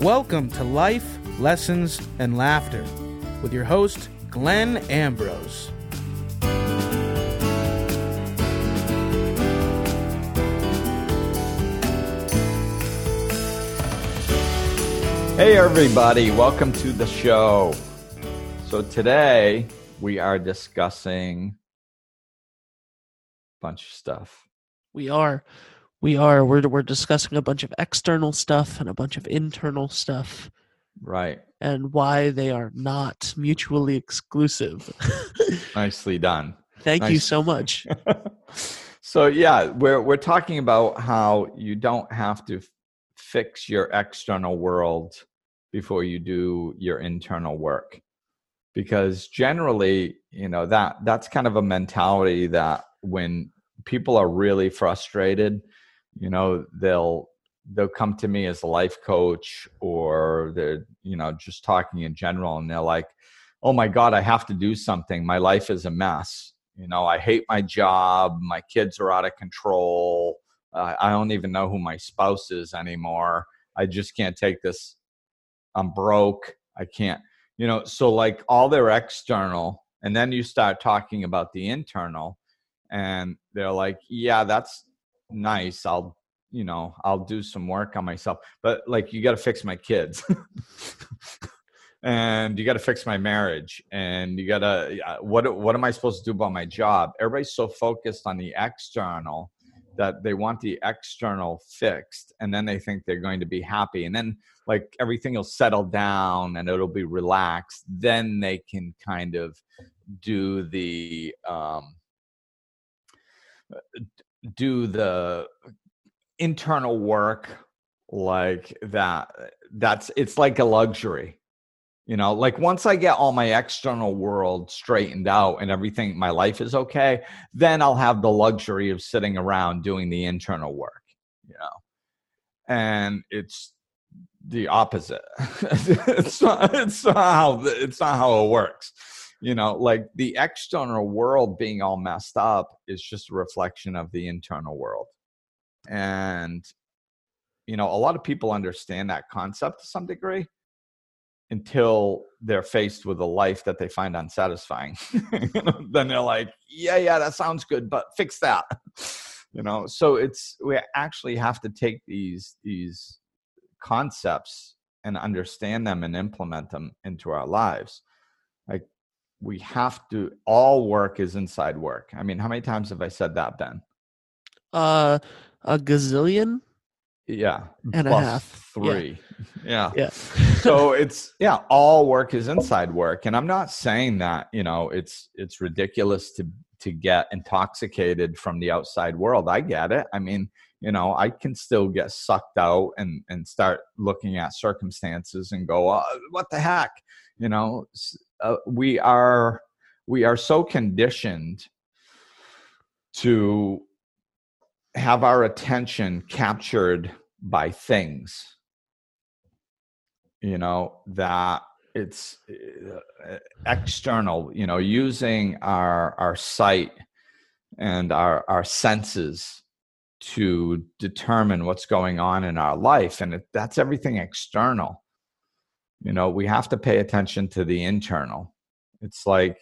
Welcome to Life, Lessons, and Laughter with your host, Glenn Ambrose. Hey, everybody, welcome to the show. So, today we are discussing a bunch of stuff. We are. We are. We're we're discussing a bunch of external stuff and a bunch of internal stuff Right. and why they are not mutually exclusive. Nicely done. Thank you so much. so, yeah, we're, we're talking about how you don't have to f- fix your external world before you do your internal work. Because generally, you know, that that's kind of a mentality that when people are really frustrated, you know, they'll they'll come to me as a life coach or they're, you know, just talking in general and they're like, "Oh my god, I have to do something. My life is a mess." You know, I hate my job. My kids are out of control. Uh, I don't even know who my spouse is anymore. I just can't take this. I'm broke. I can't, you know, so like all their external, and then you start talking about the internal, and they're like, yeah, that's nice. I'll, you know, I'll do some work on myself, but like, you got to fix my kids. and you got to fix my marriage and you got to what what am i supposed to do about my job everybody's so focused on the external that they want the external fixed and then they think they're going to be happy and then like everything will settle down and it'll be relaxed then they can kind of do the um do the internal work like that that's it's like a luxury you know? Like once i get all my external world straightened out and everything my life is okay then i'll have the luxury of sitting around doing the internal work you know? And it's the opposite. It's not it's not how it's not how it works you know like the external world being all messed up is just a reflection of the internal world and you know a lot of people understand that concept to some degree until they're faced with a life that they find unsatisfying. Then they're like, yeah, yeah, that sounds good, but fix that. You know, so it's we actually have to take these these concepts and understand them and implement them into our lives. We have to all work is inside work. I mean, how many times have I said that, Ben? Uh, a gazillion. Yeah. And a half. Three. yeah. Yeah. so it's yeah all work is inside work and i'm not saying that you know it's it's ridiculous to to get intoxicated from the outside world i get it i mean you know i can still get sucked out and and start looking at circumstances and go oh, what the heck you know uh, we are we are so conditioned to have our attention captured by things you know that it's uh, external you know using our our sight and our our senses to determine what's going on in our life. And it, that's everything external you know we have to pay attention to the internal. It's like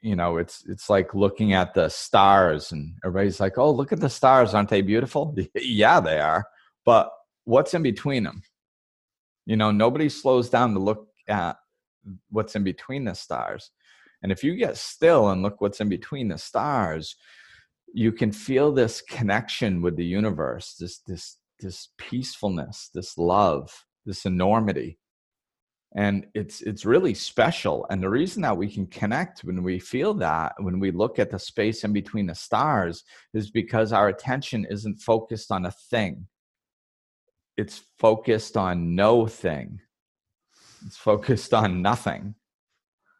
you know it's it's like looking at the stars and everybody's like oh look at the stars. Aren't they beautiful? Yeah they are. But what's in between them you know, nobody slows down to look at what's in between the stars. And if you get still and look what's in between the stars, you can feel this connection with the universe, this this this peacefulness, this love, this enormity. And it's it's really special. And the reason that we can connect when we feel that, when we look at the space in between the stars, is because our attention isn't focused on a thing it's focused on no thing it's focused on nothing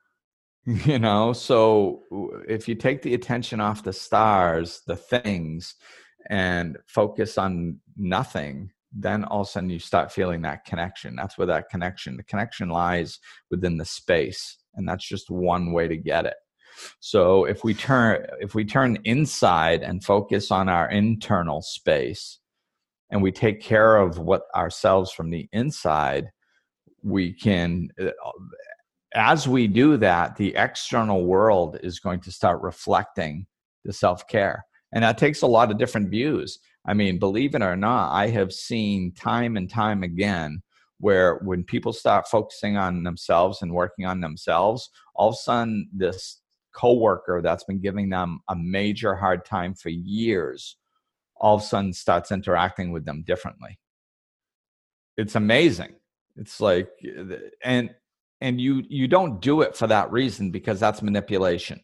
you know so if you take the attention off the stars the things and focus on nothing then all of a sudden you start feeling that connection. That's where that connection the connection lies within the space and that's just one way to get it. So if we turn if we turn inside and focus on our internal space and we take care of what ourselves from the inside we can uh, as we do that the external world is going to start reflecting the self-care. And that takes a lot of different views i mean believe it or not i have seen time and time again where when people start focusing on themselves and working on themselves all of a sudden this coworker that's been giving them a major hard time for years all of a sudden starts interacting with them differently. It's amazing. It's like eh, and and you you don't do it for that reason because that's manipulation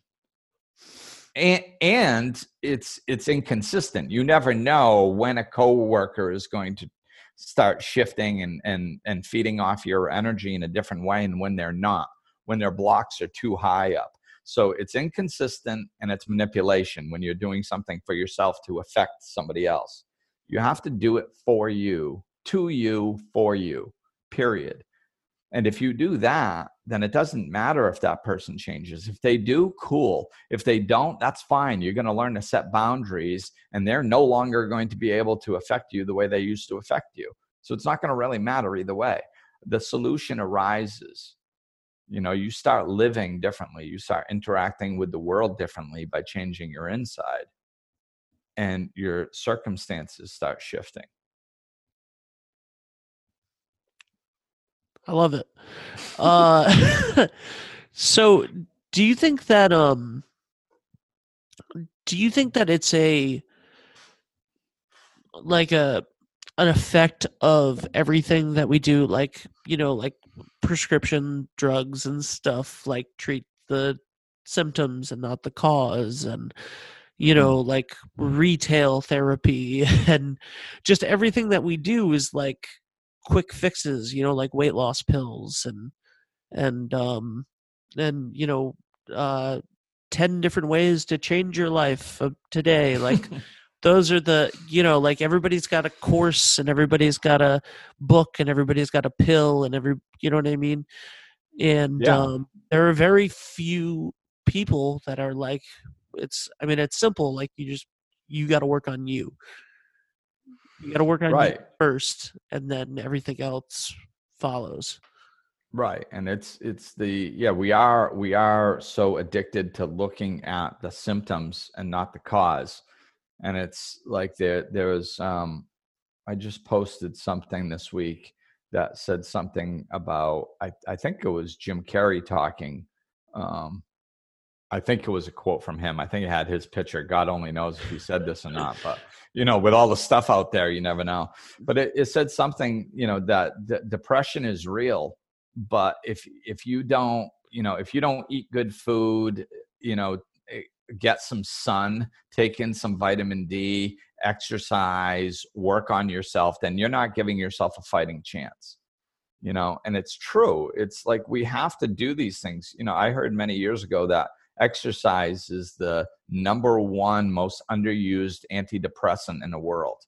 and and it's it's inconsistent. You never know when a coworker is going to start shifting and and and feeding off your energy in a different way and when they're not when their blocks are too high up. So it's inconsistent and it's manipulation when you're doing something for yourself to affect somebody else. You have to do it for you to you for you period. And if you do that, then it doesn't matter if that person changes. If they do, cool. If they don't, that's fine. You're going to learn to set boundaries, and they're no longer going to be able to affect you the way they used to affect you. So it's not going to really matter either way. The solution arises. You know, you start living differently, you start interacting with the world differently by changing your inside, and your circumstances start shifting. I love it. Uh, so, do you think that um, do you think that it's a like a an effect of everything that we do, like you know, like prescription drugs and stuff, like treat the symptoms and not the cause, and you mm. know, like retail therapy and just everything that we do is like quick fixes, you know, like weight loss pills and and um and you know uh 10 different ways to change your life today. Like those are the you know like everybody's got a course and everybody's got a book and everybody's got a pill and every you know what i mean? And yeah. um there are very few people that are like it's i mean it's simple like you just you got to work on you you got to work on right. first, and then everything else follows. Right, and it's it's the yeah we are we are so addicted to looking at the symptoms and not the cause, and it's like there there was um I just posted something this week that said something about I I think it was Jim Carrey talking um I think it was a quote from him. I think it had his picture. God only knows if he said this or not, but you know, with all the stuff out there, you never know. But it, it said something, you know, that d- depression is real, but if if you don't, you know, if you don't eat good food, you know, eh, get some sun, take in some vitamin D, exercise, work on yourself, then you're not giving yourself a fighting chance you know and it's true it's like we have to do these things you know i heard many years ago that exercise is the number one most underused antidepressant in the world.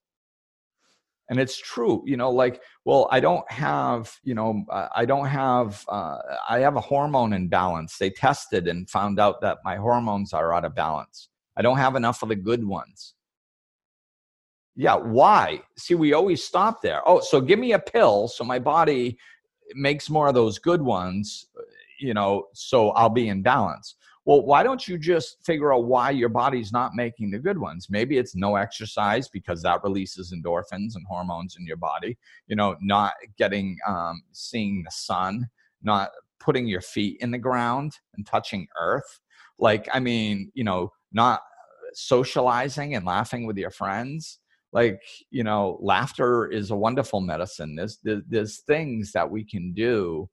And it's true you know like well i don't have you know i don't have uh, i have a hormone imbalance. They tested and found out that my hormones are out of balance. I don't have enough of the good ones. Yeah why? See we always stop there. Oh so give me a pill so my body makes more of those good ones you know so i'll be in balance well, why don't you just figure out why your body's not making the good ones? Maybe it's no exercise because that releases endorphins and hormones in your body. You know, not getting, um, seeing the sun, not putting your feet in the ground and touching earth. Like, I mean, you know, not socializing and laughing with your friends like you know laughter is a wonderful medicine there's there's things that we can do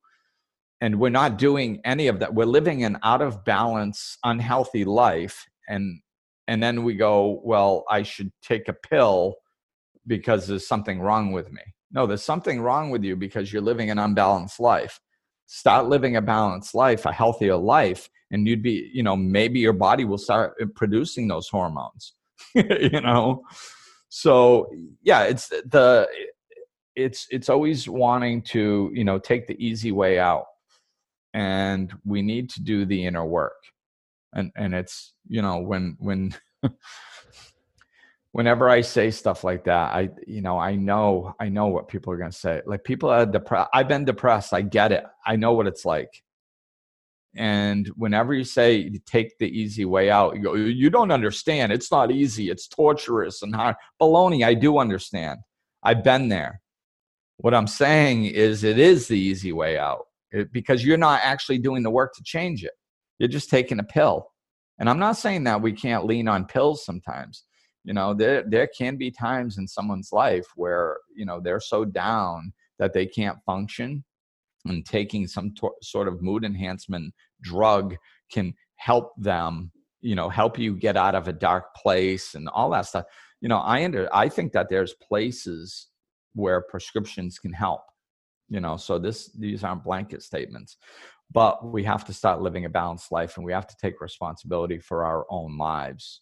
and we're not doing any of that. We're living an out of balance unhealthy life and and then we go well i should take a pill because there's something wrong with me. No there's something wrong with you because you're living an unbalanced life. Start living a balanced life a healthier life and you'd be you know maybe your body will start uh, producing those hormones you know? So yeah it's the it's it's always wanting to you know take the easy way out and we need to do the inner work and and it's you know when when whenever I say stuff like that, I, you know, I know, I know what people are going to say. Like people are depressed. I've been depressed. I get it. I know what it's like. And whenever you say take the easy way out, you go, you don't understand. It's not easy. It's torturous and hard. Baloney, I do understand. I've been there. What I'm saying is it is the easy way out Uh, because you're not actually doing the work to change it. You're just taking a pill. And I'm not saying that we can't lean on pills sometimes. You know, there there can be times in someone's life where, you know, they're so down that they can't function and taking some to- sort of mood enhancement drug can help them, you know, help you get out of a dark place and all that stuff. You know, I under I think that there's places where prescriptions can help. You know, so this these aren't blanket statements but we have to start living a balanced life and we have to take responsibility for our own lives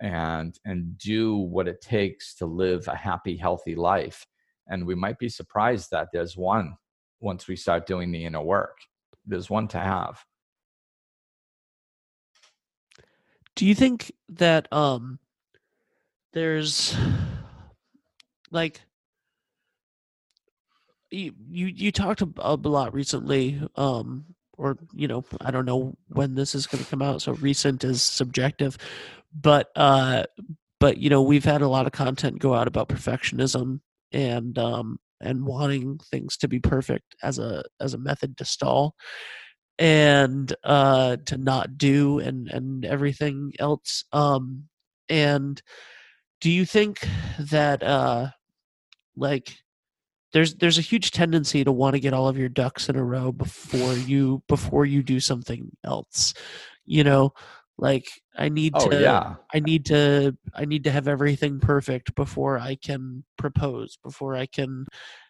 and and do what it takes to live a happy healthy life. And we might be surprised that there's one once we start doing the inner work there's one to have. Do you think that um there's like you you, you talked a, a lot recently um or you know i don't know when this is going to come out so recent is subjective but uh but you know we've had a lot of content go out about perfectionism and um and wanting things to be perfect as a as a method to stall and uh to not do and and everything else um and do you think that uh like there's there's a huge tendency to want to get all of your ducks in a row before you before you do something else you know like i need oh, to yeah. i need to i need to have everything perfect before i can propose before i can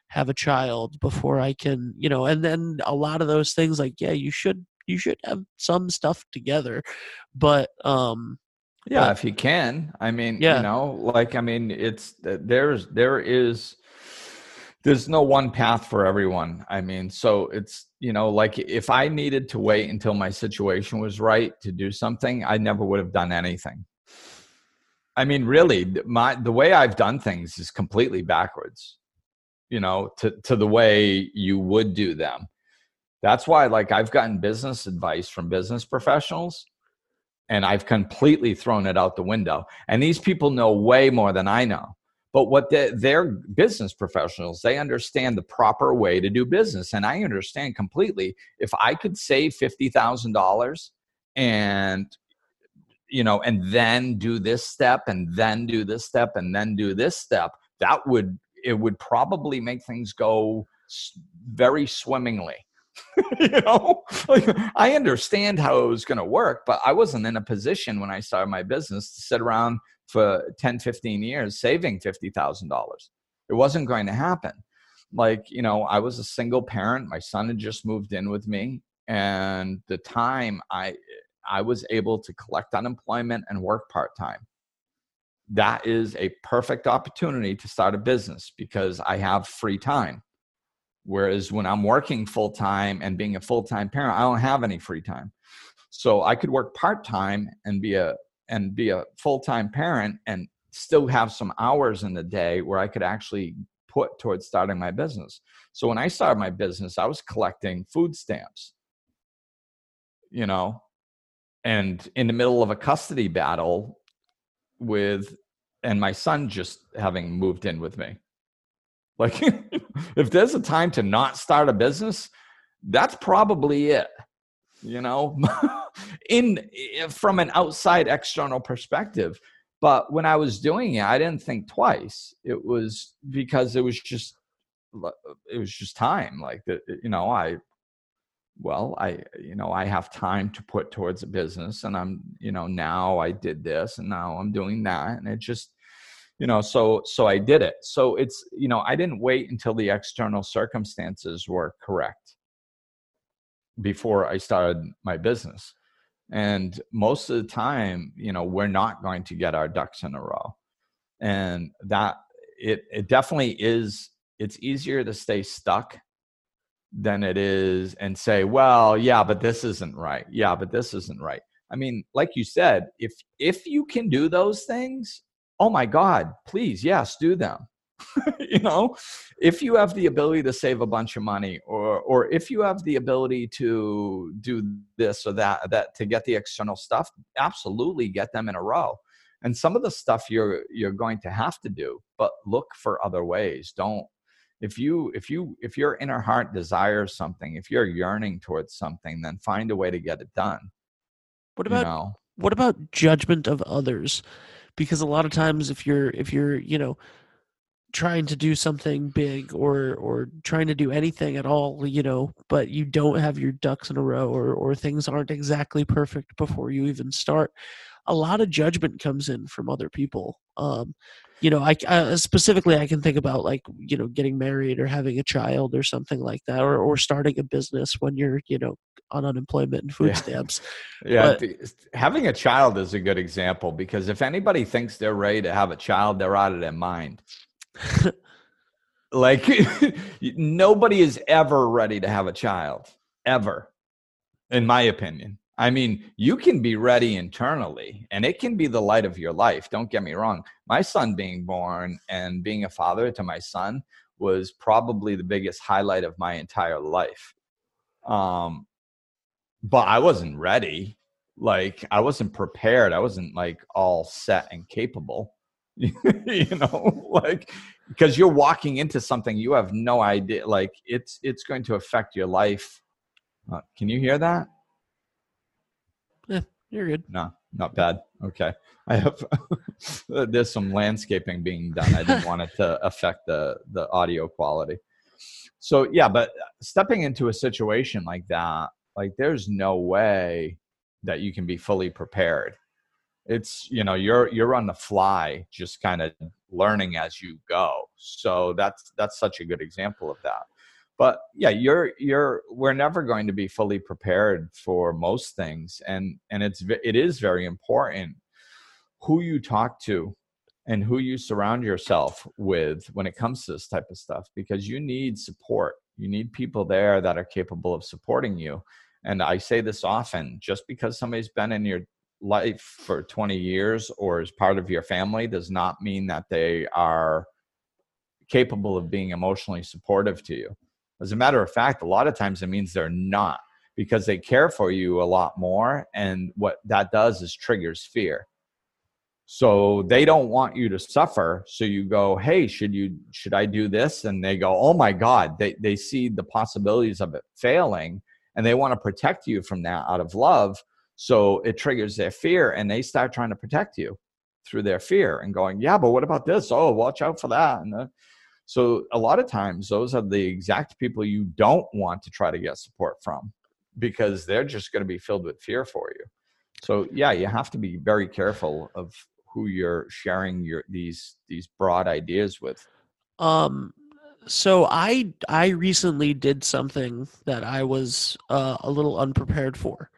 have a child before i can you know and then a lot of those things like yeah you should you should have some stuff together but um yeah but, if you can i mean Yeah. you know like i mean it's there's there is there's no one path for everyone. I mean so it's you know like if i needed to wait until my situation was right to do something i never would have done anything. I mean really my the way i've done things is completely backwards you know to to the way you would do them. That's why like i've gotten business advice from business professionals and i've completely thrown it out the window. And these people know way more than i know but what they, they're business professionals they understand the proper way to do business. And i understand completely if i could save $50000 and you know and then do this step and then do this step and then do this step that would it would probably make things go very swimmingly. You know? Like i understand how it was going to work but i wasn't in a position when i started my business to sit around for 10 15 years saving $50000 it wasn't going to happen. Like you know i was a single parent. My son had just moved in with me and the time i i was able to collect unemployment and work part-time. That is a perfect opportunity to start a business because i have free time. Whereas when i'm working full-time and being a full-time parent i don't have any free time. So i could work part-time and be a and be a full-time parent and still have some hours in the day where I could actually put towards starting my business. So when I started my business, I was collecting food stamps. You know, and in the middle of a custody battle with and my son just having moved in with me. Like if there's a time to not start a business, that's probably it you know in eh, from an outside external perspective. But when i was doing it i didn't think twice. It was because it was just it was just time. Like you know i well i you know i have time to put towards a business and i'm you know now i did this and now i'm doing that and it just you know so so i did it. So it's you know i didn't wait until the external circumstances were correct before I started my business. And most of the time, you know, we're not going to get our ducks in a row. And that it it definitely is it's easier to stay stuck than it is and say, well, yeah, but this isn't right. Yeah, but this isn't right. I mean, like you said, if if you can do those things, oh my God, please, yes, do them. you know, if you have the ability to save a bunch of money, or or if you have the ability to do this or that, that to get the external stuff, absolutely get them in a row. And some of the stuff you're you're going to have to do, but look for other ways. Don't if you if you if your inner heart desires something, if you're yearning towards something, then find a way to get it done. What about you know? what about judgment of others? Because a lot of times if you're if you're, you know, trying to do something big or or trying to do anything at all you know but you don't have your ducks in a row or or things aren't exactly perfect before you even start a lot of judgment comes in from other people um you know I, I specifically i can think about like you know getting married or having a child or something like that or or starting a business when you're you know on unemployment and food Yeah. stamps Yeah, But- having a child is a good example because if anybody thinks they're ready to have a child, they're out of their mind. like nobody is ever ready to have a child, ever, in my opinion. I mean, you can be ready internally and it can be the light of your life. Don't get me wrong. My son being born and being a father to my son was probably the biggest highlight of my entire life. Um, but I wasn't ready. Like I wasn't prepared. I wasn't like all set and capable. you know, like because you're walking into something you have no idea. Like it's it's going to affect your life. Uh, can you hear that? Yeah, you're good No, not bad. Okay, I have. there's some landscaping being done. I didn't want it to affect the the audio quality. So yeah, but stepping into a situation like that, like there's no way that you can be fully prepared. It's you know you're you're on the fly, just kind of learning as you go. So that's that's such a good example of that. But yeah you're you're we're never going to be fully prepared for most things and and it's it is very important who you talk to and who you surround yourself with when it comes to this type of stuff because you need support. You need people there that are capable of supporting you. And i say this often just because somebody's been in your life for 20 years or is part of your family does not mean that they are capable of being emotionally supportive to you as a matter of fact, a lot of times it means they're not because they care for you a lot more. And what that does is triggers fear. So they don't want you to suffer. So you go, hey, should you should I do this? And they go, oh my God. They they see the possibilities of it failing and they want to protect you from that out of love. So it triggers their fear and they start trying to protect you through their fear and going, yeah, but what about this? Oh, watch out for that. And uh, so a lot of times those are the exact people you don't want to try to get support from because they're just going to be filled with fear for you. So yeah, you have to be very careful of who you're sharing your these these broad ideas with. Um, so I I recently did something that I was uh, a little unprepared for.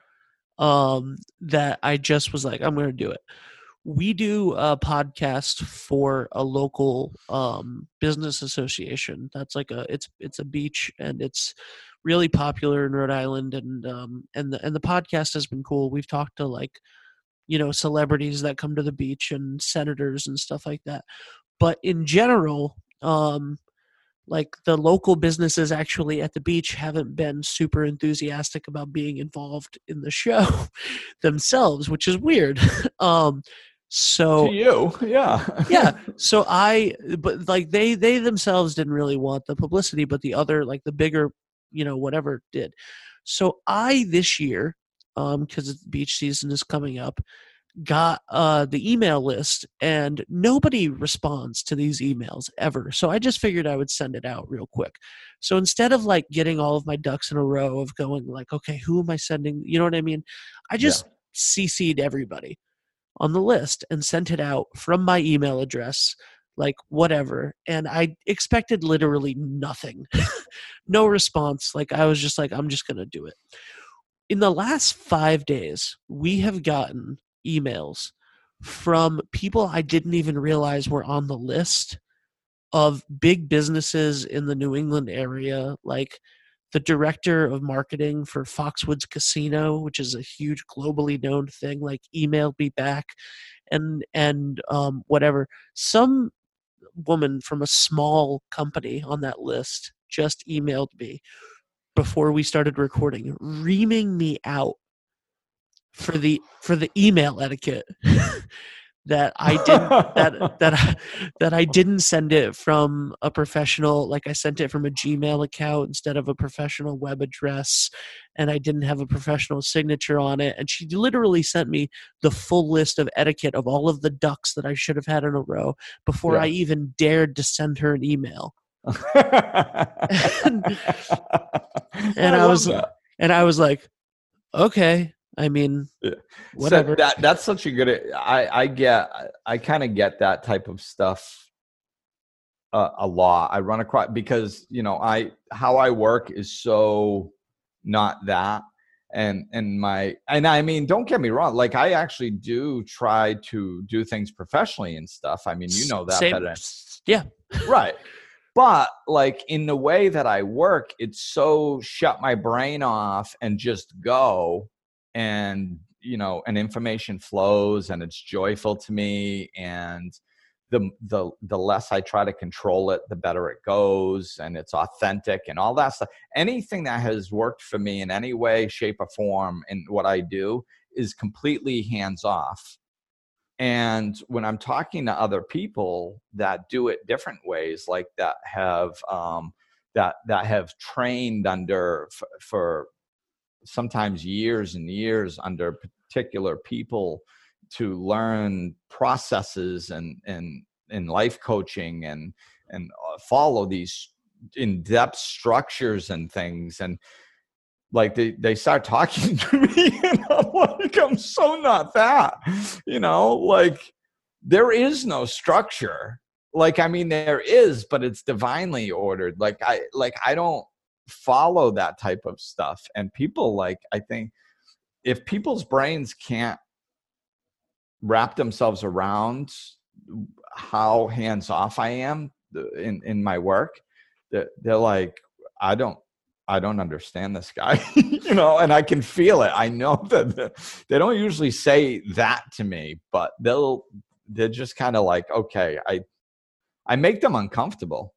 Um, that I just was like, I'm going to do it. We do a podcast for a local um, business association. That's like a it's it's a beach and it's really popular in Rhode Island and um, and the and the podcast has been cool. We've talked to like you know celebrities that come to the beach and senators and stuff like that. But in general, um, like the local businesses actually at the beach haven't been super enthusiastic about being involved in the show themselves, which is weird. um, so to you, yeah, yeah so i but like they they themselves didn't really want the publicity but the other like the bigger you know whatever did so i this year um because beach season is coming up got uh the email list and nobody responds to these emails ever so i just figured i would send it out real quick. So instead of like getting all of my ducks in a row of going like okay who am i sending? You know what i mean? I just cc'd everybody on the list and sent it out from my email address like whatever and i expected literally nothing. No response like i was just like i'm just going to do it. In the last 5 days we have gotten emails from people i didn't even realize were on the list of big businesses in the new england area like the director of marketing for Foxwoods Casino, which is a huge globally known thing, like emailed me back and and um, whatever. Some woman from a small company on that list just emailed me before we started recording, reaming me out for the for the email etiquette that I didn't that that I, that I didn't send it from a professional like I sent it from a Gmail account instead of a professional web address and I didn't have a professional signature on it and she literally sent me the full list of etiquette of all of the ducks that I should have had in a row before Yeah. I even dared to send her an email. And, I was- and I was like okay I mean whatever that that's such a good. I I get. I kind of get that type of stuff uh, a lot. I run across because you know I how I work is so not that. And and my and I mean, don't get me wrong. Like I actually do try to do things professionally and stuff. I mean, you know that Same- better. yeah right but like in the way that i work it's so shut my brain off and just go and you know and information flows and it's joyful to me and the the the less i try to control it the better it goes and it's authentic and all that stuff. Anything that has worked for me in any way shape or form in what i do is completely hands off. And when i'm talking to other people that do it different ways like that have um, that that have trained under f- for sometimes years and years under particular people to learn processes and and in life coaching and and uh, follow these in-depth structures and things. And like they, they start talking to me and I'm like I'm so not that you know? Like there is no structure. Like I mean there is but it's divinely ordered. Like I like I don't follow that type of stuff and people like I think if people's brains can't wrap themselves around how hands off I am in in my work they're, like I don't I don't understand this guy, you know, and I can feel it. I know that the- they don't usually say that to me, but they'll they're just kind of like, okay, I I make them uncomfortable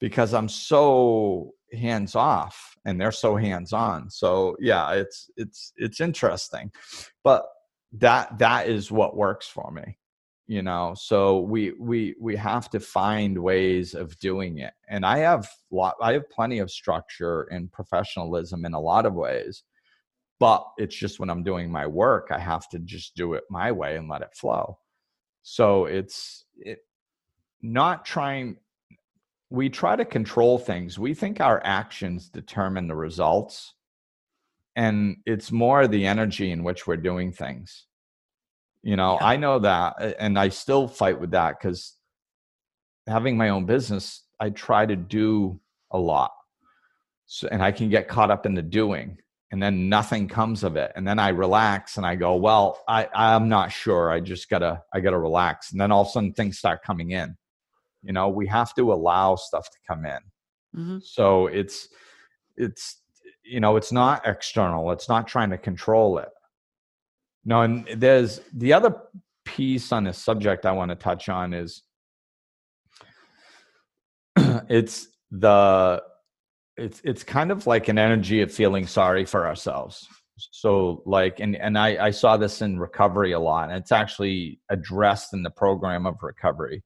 because I'm so hands off and they're so hands on. So yeah, it's it's it's interesting. But that that is what works for me you know so we we we have to find ways of doing it and i have lot i have plenty of structure and professionalism in a lot of ways but it's just when i'm doing my work i have to just do it my way and let it flow so it's it not trying we try to control things. We think our actions determine the results and it's more the energy in which we're doing things. You know Yeah. i know that and i still fight with that because having my own business i try to do a lot. So, and i can get caught up in the doing and then nothing comes of it and then i relax and i go well i i'm not sure. I just gotta i gotta relax. And then all of a sudden things start coming in you know we have to allow stuff to come in. Mhm. so it's it's you know it's not external it's not trying to control it. No and there's the other piece on this subject i want to touch on is it's the it's it's kind of like an energy of feeling sorry for ourselves. So like and and i i saw this in recovery a lot and it's actually addressed in the program of recovery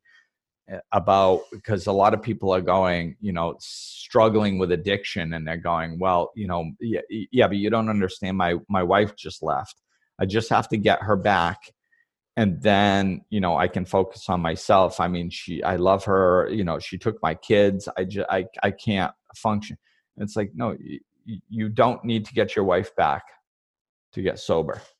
Eh, about because a lot of people are going you know struggling with addiction and they're going well you know yeah, yeah but you don't understand my my wife just left. I just have to get her back and then you know i can focus on myself. I mean she i love her you know she took my kids. I just i, I can't function. It's like no you don't need to get your wife back to get sober.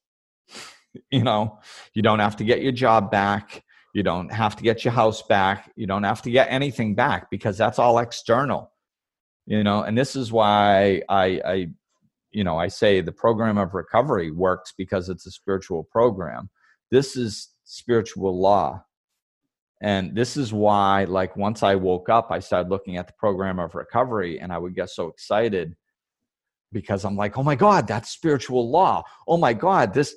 You know? You don't have to get your job back you don't have to get your house back. You don't have to get anything back because that's all external you know? And this is why i i you know i say the program of recovery works because it's a spiritual program. This is spiritual law. And this is why like once i woke up i started looking at the program of recovery and i would get so excited because i'm like oh my god that's spiritual law. Oh my god this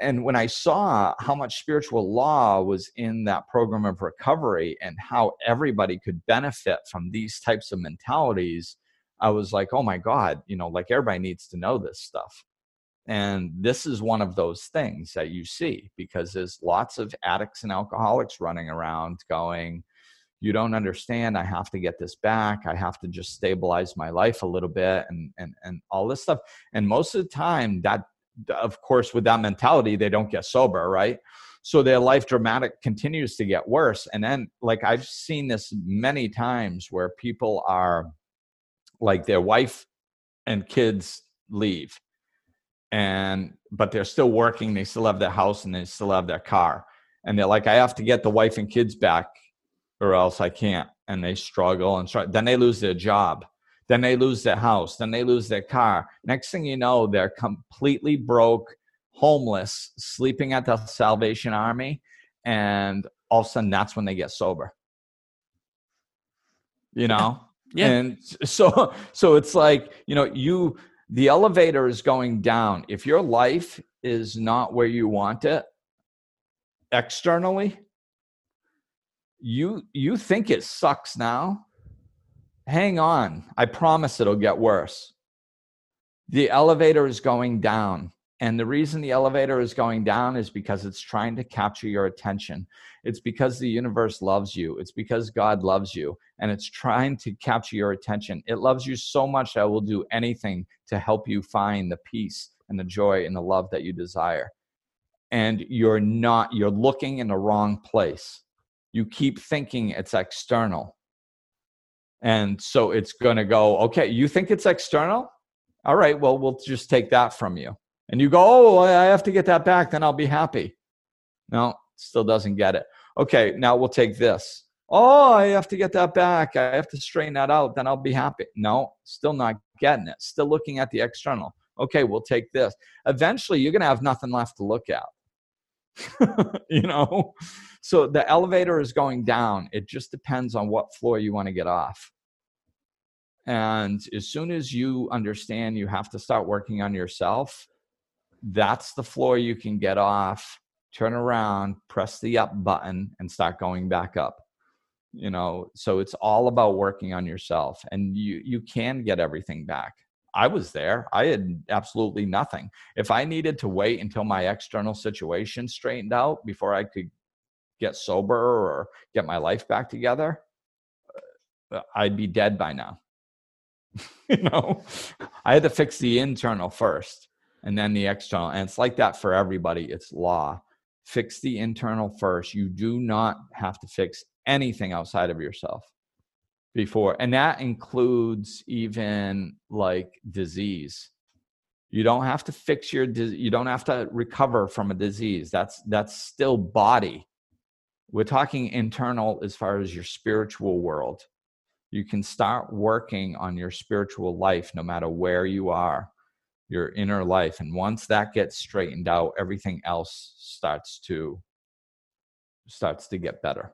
and when I saw how much spiritual law was in that program of recovery and how everybody could benefit from these types of mentalities, I was like, oh my God, you know, like everybody needs to know this stuff. And this is one of those things that you see because there's lots of addicts and alcoholics running around going, you don't understand. I have to get this back. I have to just stabilize my life a little bit and, and, and all this stuff. And most of the time, that, of course, with that mentality, they don't get sober, right? So their life dramatic continues to get worse. And then, like, I've seen this many times where people are like their wife and kids leave and but they're still working they still have their house and they still have their car and they're like i have to get the wife and kids back or else i can't and they struggle and then they lose their job then they lose their house then they lose their car next thing you know they're completely broke homeless sleeping at the salvation army and all of a sudden that's when they get sober you know yeah. and so so it's like you know you the elevator is going down. If your life is not where you want it externally, you you think it sucks now. Hang on. I promise it'll get worse. The elevator is going down. And the reason the elevator is going down is because it's trying to capture your attention. It's because the universe loves you. It's because God loves you and it's trying to capture your attention. It loves you so much that it will do anything to help you find the peace and the joy and the love that you desire. And you're not, you're looking in the wrong place. You keep thinking it's external. And so it's going to go, okay, you think it's external? All right, well, we'll just take that from you and you go, oh, I have to get that back, then I'll be happy. No, still doesn't get it. Okay, now we'll take this. Oh, I have to get that back. I have to straighten that out, then I'll be happy. No, still not getting it. Still looking at the external. Okay, we'll take this. Eventually, you're going to have nothing left to look at. you know? So the elevator is going down. It just depends on what floor you want to get off. And as soon as you understand you have to start working on yourself, that's the floor you can get off turn around press the up button and start going back up you know? So it's all about working on yourself and you you can get everything back. I was there. I had absolutely nothing. If i needed to wait until my external situation straightened out before i could get sober or get my life back together uh, i'd be dead by now you know i had to fix the internal first and then the external. And it's like that for everybody. It's law. Fix the internal first. You do not have to fix anything outside of yourself before. And that includes even like disease. You don't have to fix your you don't have to recover from a disease. That's that's still body. We're talking internal as far as your spiritual world. You can start working on your spiritual life no matter where you are your inner life and once that gets straightened out everything else starts to starts to get better.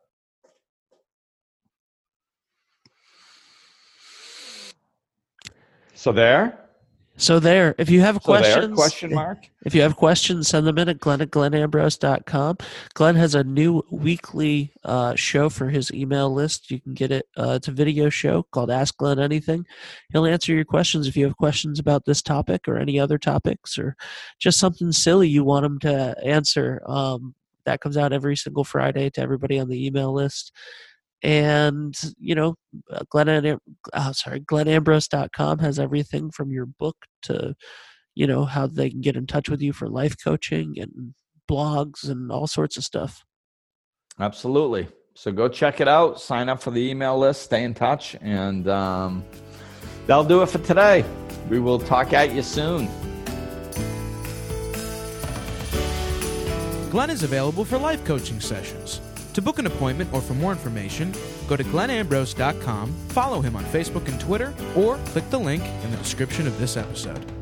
So there so there, if you have so questions, there, question mark. If you have questions, send them in at glenn at glennambrose.com. Glenn has a new weekly uh, show for his email list. You can get it. Uh, it's a video show called Ask Glenn Anything. He'll answer your questions if you have questions about this topic or any other topics or just something silly you want him to answer. Um, that comes out every single Friday to everybody on the email list and you know uh, glenn uh, sorry glennambrose.com has everything from your book to you know how they can get in touch with you for life coaching and blogs and all sorts of stuff. Absolutely. So go check it out sign up for the email list stay in touch and um, that'll do it for today. We will talk at you soon. Glenn is available for life coaching sessions to book an appointment or for more information, go to glennambrose.com, follow him on Facebook and Twitter, or click the link in the description of this episode.